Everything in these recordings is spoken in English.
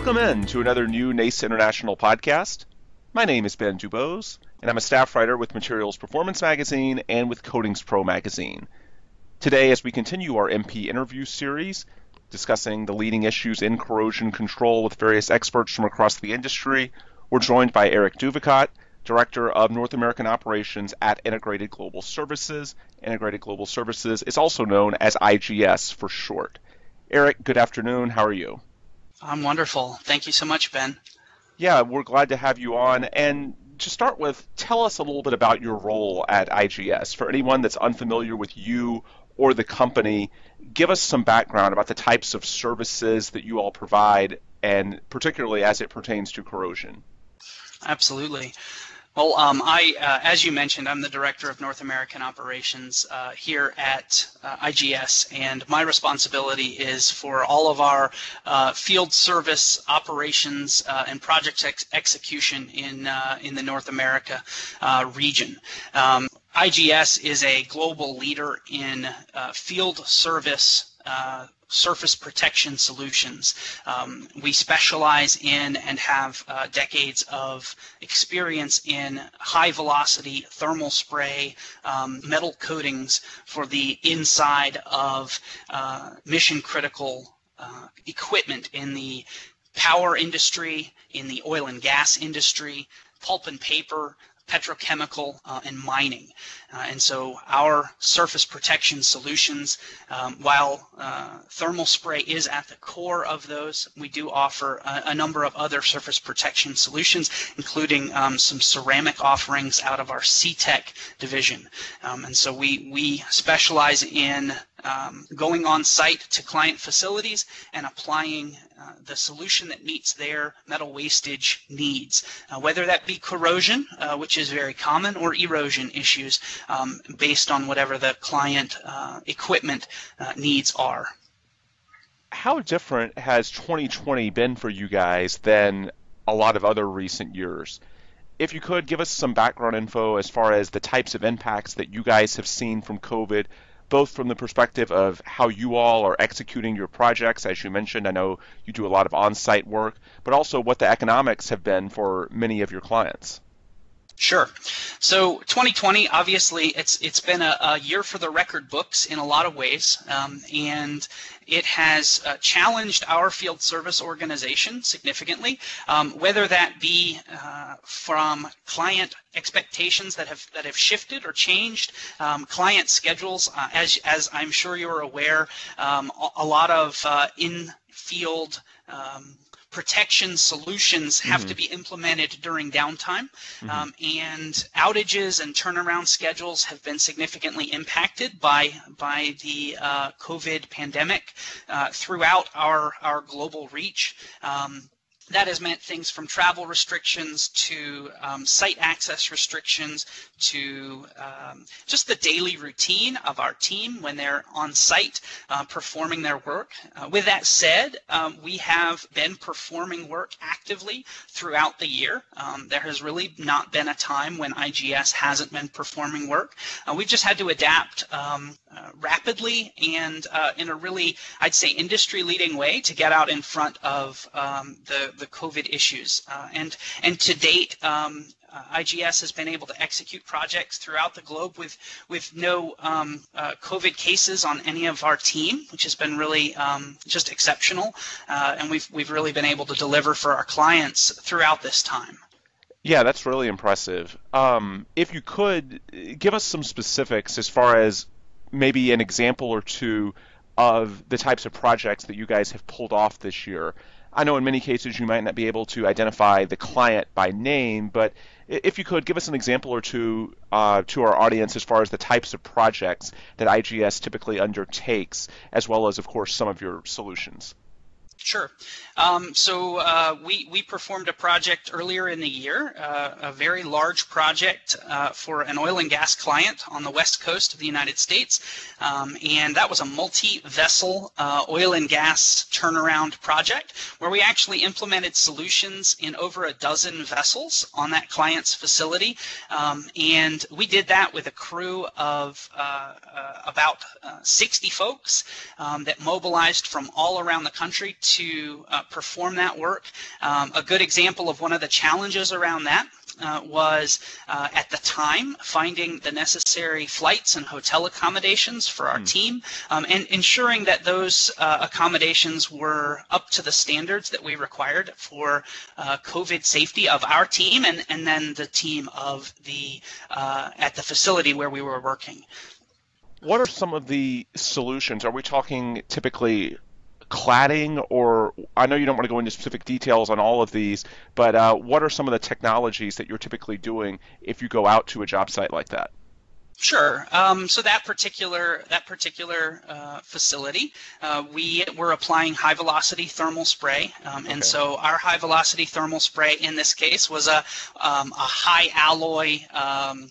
Welcome in to another new NACE International podcast. My name is Ben Dubose, and I'm a staff writer with Materials Performance Magazine and with Coatings Pro Magazine. Today, as we continue our MP interview series, discussing the leading issues in corrosion control with various experts from across the industry, we're joined by Eric Duvicot, Director of North American Operations at Integrated Global Services. Integrated Global Services is also known as IGS for short. Eric, good afternoon. How are you? I'm wonderful. Thank you so much, Ben. Yeah, we're glad to have you on. And to start with, tell us a little bit about your role at IGS. For anyone that's unfamiliar with you or the company, give us some background about the types of services that you all provide, and particularly as it pertains to corrosion. Absolutely. Well, um, I, uh, as you mentioned, I'm the director of North American operations uh, here at uh, IGS, and my responsibility is for all of our uh, field service operations uh, and project ex- execution in uh, in the North America region. Um, IGS is a global leader in field service surface protection solutions. Um, we specialize in and have uh, decades of experience in high velocity thermal spray um, metal coatings for the inside of uh, mission critical uh, equipment in the power industry, in the oil and gas industry, pulp and paper, petrochemical, uh, and mining. Uh, and so our surface protection solutions, um, while uh, thermal spray is at the core of those, we do offer a, a number of other surface protection solutions, including um, some ceramic offerings out of our Cetek division. Um, and so we, we specialize in um, going on site to client facilities and applying uh, the solution that meets their metal wastage needs, uh, whether that be corrosion, uh, which is very common, or erosion issues um, based on whatever the client uh, equipment uh, needs are. How different has 2020 been for you guys than a lot of other recent years? If you could give us some background info as far as the types of impacts that you guys have seen from COVID, both from the perspective of how you all are executing your projects. As you mentioned, I know you do a lot of on site work, but also what the economics have been for many of your clients. Sure. So 2020, obviously, it's it's been a, a, year for the record books in a lot of ways, um, and it has uh, challenged our field service organization significantly, um, whether that be uh, from client expectations that have that have shifted or changed, um, client schedules. Uh, as as I'm sure you're aware, um, a, a, lot of uh, in field um, protection solutions have mm-hmm. to be implemented during downtime, mm-hmm. um, and outages and turnaround schedules have been significantly impacted by by the uh, COVID pandemic uh, throughout our our global reach. Um, that has meant things from travel restrictions to um, site access restrictions to um, just the daily routine of our team when they're on site uh, performing their work. Uh, with that said, um, we have been performing work actively throughout the year. Um, there has really not been a time when IGS hasn't been performing work. Uh, we've just had to adapt um, uh, rapidly and uh, in a really, I'd say, industry leading way to get out in front of um, the the COVID issues. Uh, and and to date, um, uh, IGS has been able to execute projects throughout the globe with with no um, uh, COVID cases on any of our team, which has been really um, just exceptional. Uh, and we've we've really been able to deliver for our clients throughout this time. Yeah, that's really impressive. Um, if you could give us some specifics as far as maybe an example or two of the types of projects that you guys have pulled off this year. I know in many cases you might not be able to identify the client by name, but if you could give us an example or two uh, to our audience as far as the types of projects that IGS typically undertakes, as well as, of course, some of your solutions. Sure. Um, so uh, we, we performed a project earlier in the year, uh, a very large project uh, for an oil and gas client on the west coast of the United States. Um, and that was a multi-vessel uh, oil and gas turnaround project where we actually implemented solutions in over a dozen vessels on that client's facility. Um, and we did that with a crew of uh, uh, about 60 folks um, that mobilized from all around the country to uh, perform that work. Um, a good example of one of the challenges around that uh, was uh, at the time finding the necessary flights and hotel accommodations for our mm. team um, and ensuring that those uh, accommodations were up to the standards that we required for uh, COVID safety of our team and, and then the team of the uh, at the facility where we were working. What are some of the solutions? Are we talking typically cladding, or I know you don't want to go into specific details on all of these, but uh, what are some of the technologies that you're typically doing if you go out to a job site like that? Sure. Um, so that particular that particular uh, facility, uh, we were applying high velocity thermal spray, um, and okay. so our high velocity thermal spray in this case was a um, a high alloy um,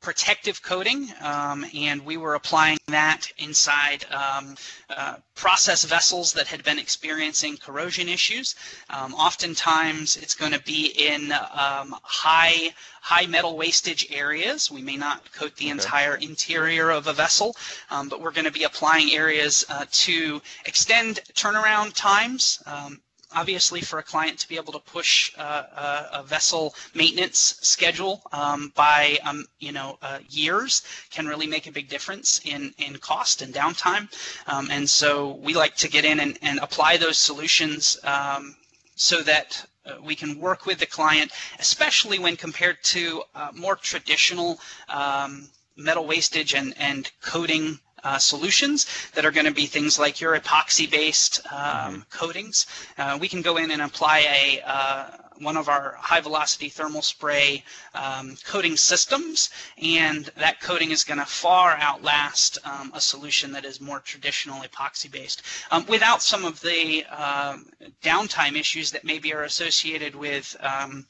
protective coating, um, and we were applying that inside um, uh, process vessels that had been experiencing corrosion issues. Um, oftentimes, it's going to be in um, high high metal wastage areas. We may not coat the okay. entire interior of a vessel, um, but we're going to be applying areas uh, to extend turnaround times um, obviously for a client to be able to push uh, a, vessel maintenance schedule um, by um, you know uh, years can really make a big difference in in cost and downtime. Um, and so we like to get in and, and apply those solutions um, so that uh, we can work with the client especially when compared to uh, more traditional um, metal wastage and, and coating uh, solutions that are going to be things like your epoxy-based um, mm-hmm. coatings. Uh, we can go in and apply a uh, one of our high velocity thermal spray um, coating systems and that coating is going to far outlast um, a solution that is more traditional epoxy based um, without some of the uh, downtime issues that maybe are associated with um,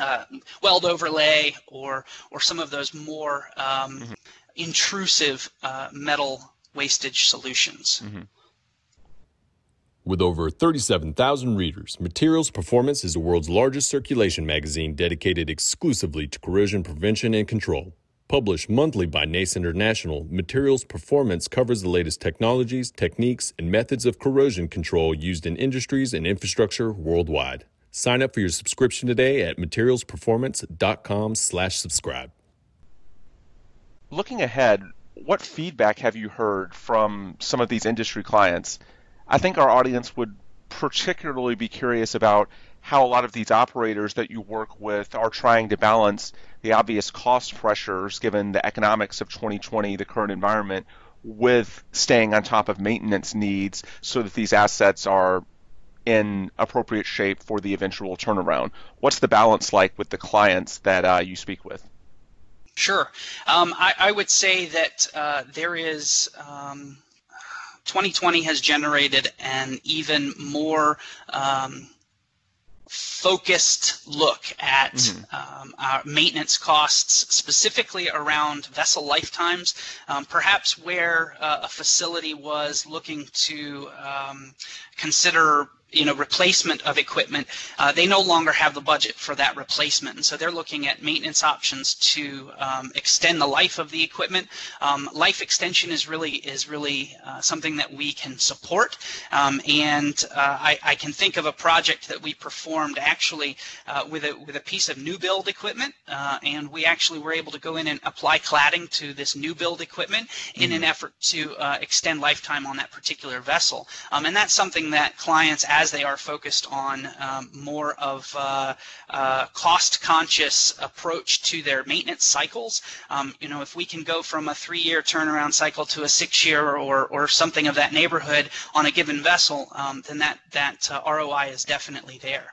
uh, weld overlay or or some of those more um, mm-hmm intrusive uh, metal wastage solutions. Mm-hmm. With over 37,000 readers, Materials Performance is the world's largest circulation magazine dedicated exclusively to corrosion prevention and control. Published monthly by NACE International, Materials Performance covers the latest technologies, techniques, and methods of corrosion control used in industries and infrastructure worldwide. Sign up for your subscription today at materialsperformance.com/subscribe looking ahead, what feedback have you heard from some of these industry clients? I think our audience would particularly be curious about how a lot of these operators that you work with are trying to balance the obvious cost pressures given the economics of 2020, the current environment, with staying on top of maintenance needs so that these assets are in appropriate shape for the eventual turnaround. What's the balance like with the clients that uh, you speak with? Sure. Um, I, I, would say that uh, there is. Um, 2020 has generated an even more um, focused look at mm-hmm. um, our maintenance costs, specifically around vessel lifetimes, um, perhaps where uh, a facility was looking to um, consider you know replacement of equipment uh, they no longer have the budget for that replacement. And so they're looking at maintenance options to um, extend the life of the equipment. Um, life extension is really is really uh, something that we can support. Um, and uh, I, I, can think of a project that we performed actually uh, with a with a piece of new build equipment uh, and we actually were able to go in and apply cladding to this new build equipment in mm-hmm. an effort to uh, extend lifetime on that particular vessel. Um, and that's something that clients as they are focused on um, more of uh, uh, cost-conscious approach to their maintenance cycles. Um, you know, if we can go from a three-year turnaround cycle to a six-year or, or something of that neighborhood on a given vessel, um, then that that uh, ROI is definitely there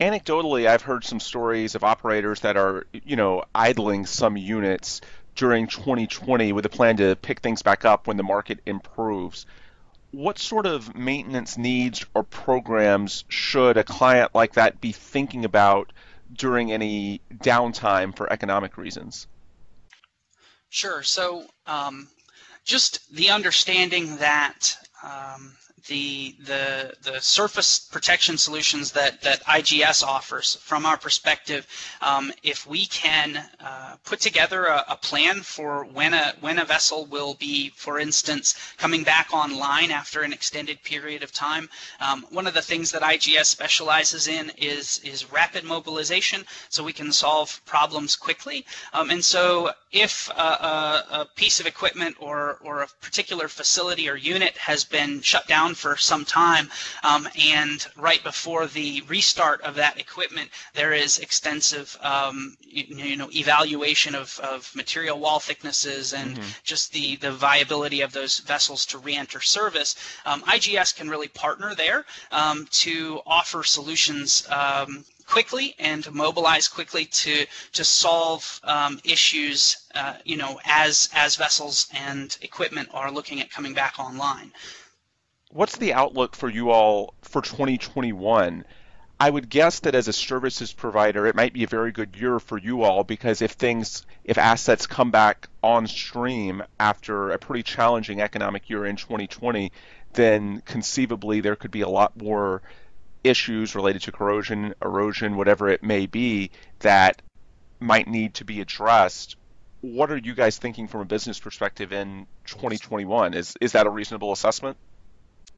anecdotally i've heard some stories of operators that are you know idling some units during 2020 with a plan to pick things back up when the market improves what sort of maintenance needs or programs should a client like that be thinking about during any downtime for economic reasons? Sure. So, um, just the understanding that um, the the the surface protection solutions that that IGS offers, from our perspective, um, if we can uh, put together a, a, plan for when a when a vessel will be, for instance, coming back online after an extended period of time, um, one of the things that IGS specializes in is is rapid mobilization, so we can solve problems quickly. Um, and so, if a, a, a piece of equipment or or a particular facility or unit has been shut down down for some time, um, and right before the restart of that equipment, there is extensive, um, you, you, know, evaluation of, of material wall thicknesses and mm-hmm. just the, the viability of those vessels to re-enter service. Um, IGS can really partner there um, to offer solutions um, quickly and to mobilize quickly to to solve um, issues, uh, you know, as as vessels and equipment are looking at coming back online what's the outlook for you all for 2021? I would guess that as a services provider, it might be a very good year for you all because if things, if assets come back on stream after a pretty challenging economic year in 2020, then conceivably there could be a lot more issues related to corrosion, erosion, whatever it may be, that might need to be addressed. What are you guys thinking from a business perspective in 2021? Is is that a reasonable assessment?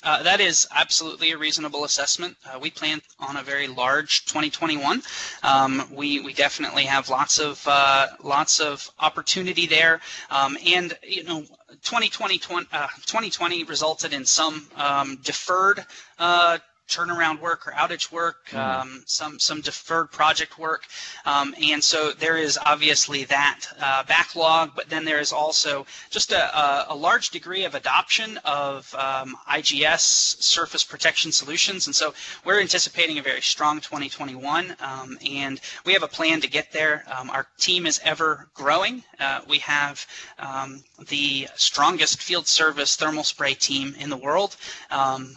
Uh, that is absolutely a reasonable assessment. Uh, we plan on a very large 2021. Um, we we definitely have lots of uh, lots of opportunity there, um, and you know. 2020, 2020 uh, resulted in some um, deferred uh, turnaround work or outage work, mm. um, some some deferred project work, um, and so there is obviously that uh, backlog. But then there is also just a, a, a large degree of adoption of um, IGS surface protection solutions, and so we're anticipating a very strong 2021, um, and we have a plan to get there. Um, our team is ever growing. Uh, we have um, the strongest field service thermal spray team in the world,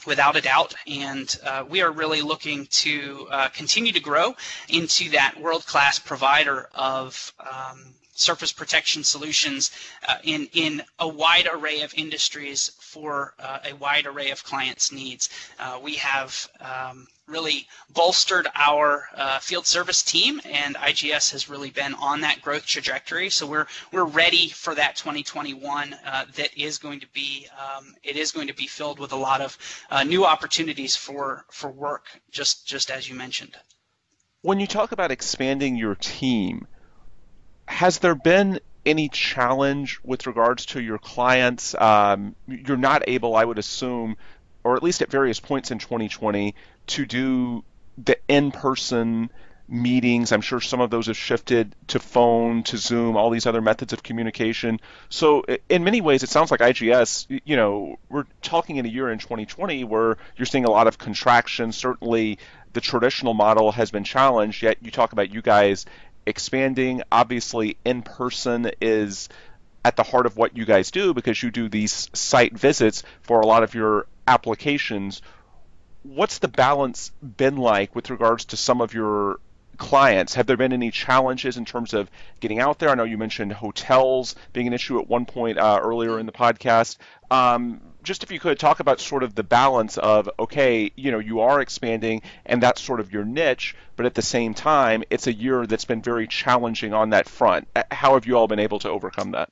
without a doubt, and uh, we are really looking to uh, continue to grow into that world-class provider of um, surface protection solutions uh, in, in a wide array of industries for uh, a wide array of clients' needs. Uh, we have um, really bolstered our uh, field service team, and IGS has really been on that growth trajectory. So we're we're ready for that 2021 uh, that is going to be um, it is going to be filled with a lot of uh, new opportunities for for work, just just as you mentioned. When you talk about expanding your team, has there been any challenge with regards to your clients? Um, you're not able, I would assume, or at least at various points in 2020, to do the in-person meetings. I'm sure some of those have shifted to phone, to Zoom, all these other methods of communication. So in many ways, it sounds like IGS. You know, we're talking in a year in 2020 where you're seeing a lot of contraction. Certainly, the traditional model has been challenged. Yet you talk about you guys expanding. Obviously, in person is at the heart of what you guys do because you do these site visits for a lot of your applications. What's the balance been like with regards to some of your clients? Have there been any challenges in terms of getting out there? I know you mentioned hotels being an issue at one point uh, earlier in the podcast. Um, just if you could talk about sort of the balance of okay, you know, you are expanding and that's sort of your niche, but at the same time, it's a year that's been very challenging on that front. Uh, how have you all been able to overcome that?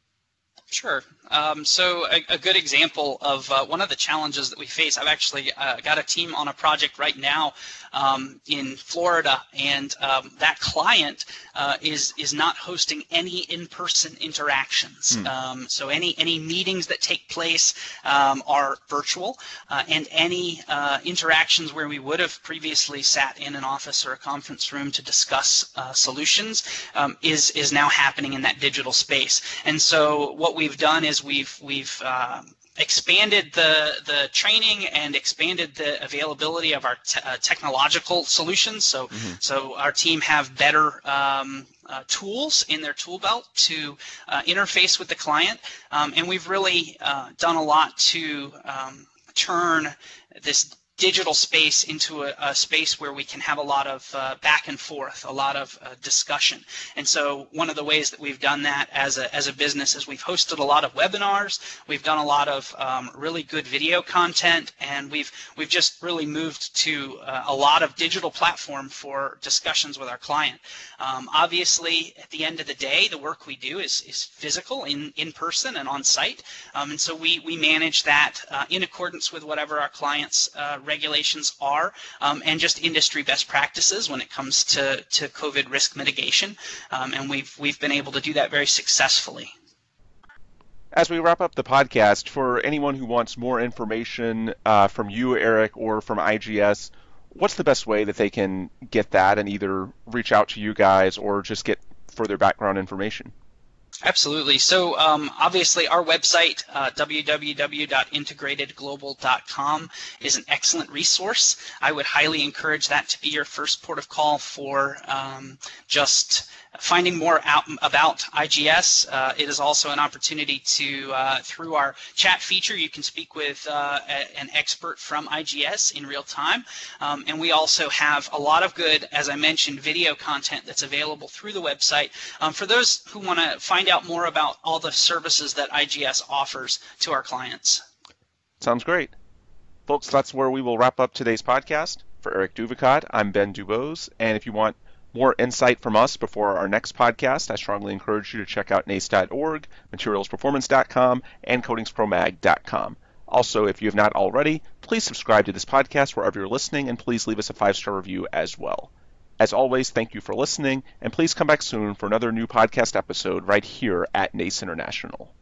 Sure. Um, so a, a, good example of uh, one of the challenges that we face, I've actually uh, got a team on a project right now um, in Florida, and um, that client uh, is is not hosting any in-person interactions. Mm. so any any meetings that take place um, are virtual, uh, and any uh, interactions where we would have previously sat in an office or a conference room to discuss uh, solutions um, is is now happening in that digital space. And so what we've done is we've we've um, expanded the the training and expanded the availability of our te- uh, technological solutions. So mm-hmm. so our team have better um, uh, tools in their tool belt to uh, interface with the client, um, and we've really uh, done a lot to um, turn this digital space into a, a, space where we can have a lot of uh, back and forth, a lot of uh, discussion. And so one of the ways that we've done that as a, as a business is we've hosted a lot of webinars, we've done a lot of um, really good video content, and we've we've just really moved to uh, a lot of digital platform for discussions with our client. Um, obviously, at the end of the day, the work we do is, is physical, in, in person and on site, um, and so we, we manage that uh, in accordance with whatever our clients regulations are um, and just industry best practices when it comes to, to COVID risk mitigation. Um, and we've, we've been able to do that very successfully. As we wrap up the podcast, for anyone who wants more information uh, from you, Eric, or from IGS, what's the best way that they can get that and either reach out to you guys or just get further background information? Absolutely. So um, obviously, our website, uh, www.integratedglobal.com, is an excellent resource. I would highly encourage that to be your first port of call for um, just finding more out about IGS. Uh, it is also an opportunity to, uh, through our chat feature, you can speak with uh, a, an expert from IGS in real time. Um, and we also have a lot of good, as I mentioned, video content that's available through the website um, for those who want to find out more about all the services that IGS offers to our clients. Sounds great. Folks, that's where we will wrap up today's podcast. For Eric Duvicot, I'm Ben Dubose, and if you want more insight from us before our next podcast, I strongly encourage you to check out NACE.org, materialsperformance.com, and coatingspromag.com. Also, if you have not already, please subscribe to this podcast wherever you're listening, and please leave us a five star review as well. As always, thank you for listening, and please come back soon for another new podcast episode right here at NACE International.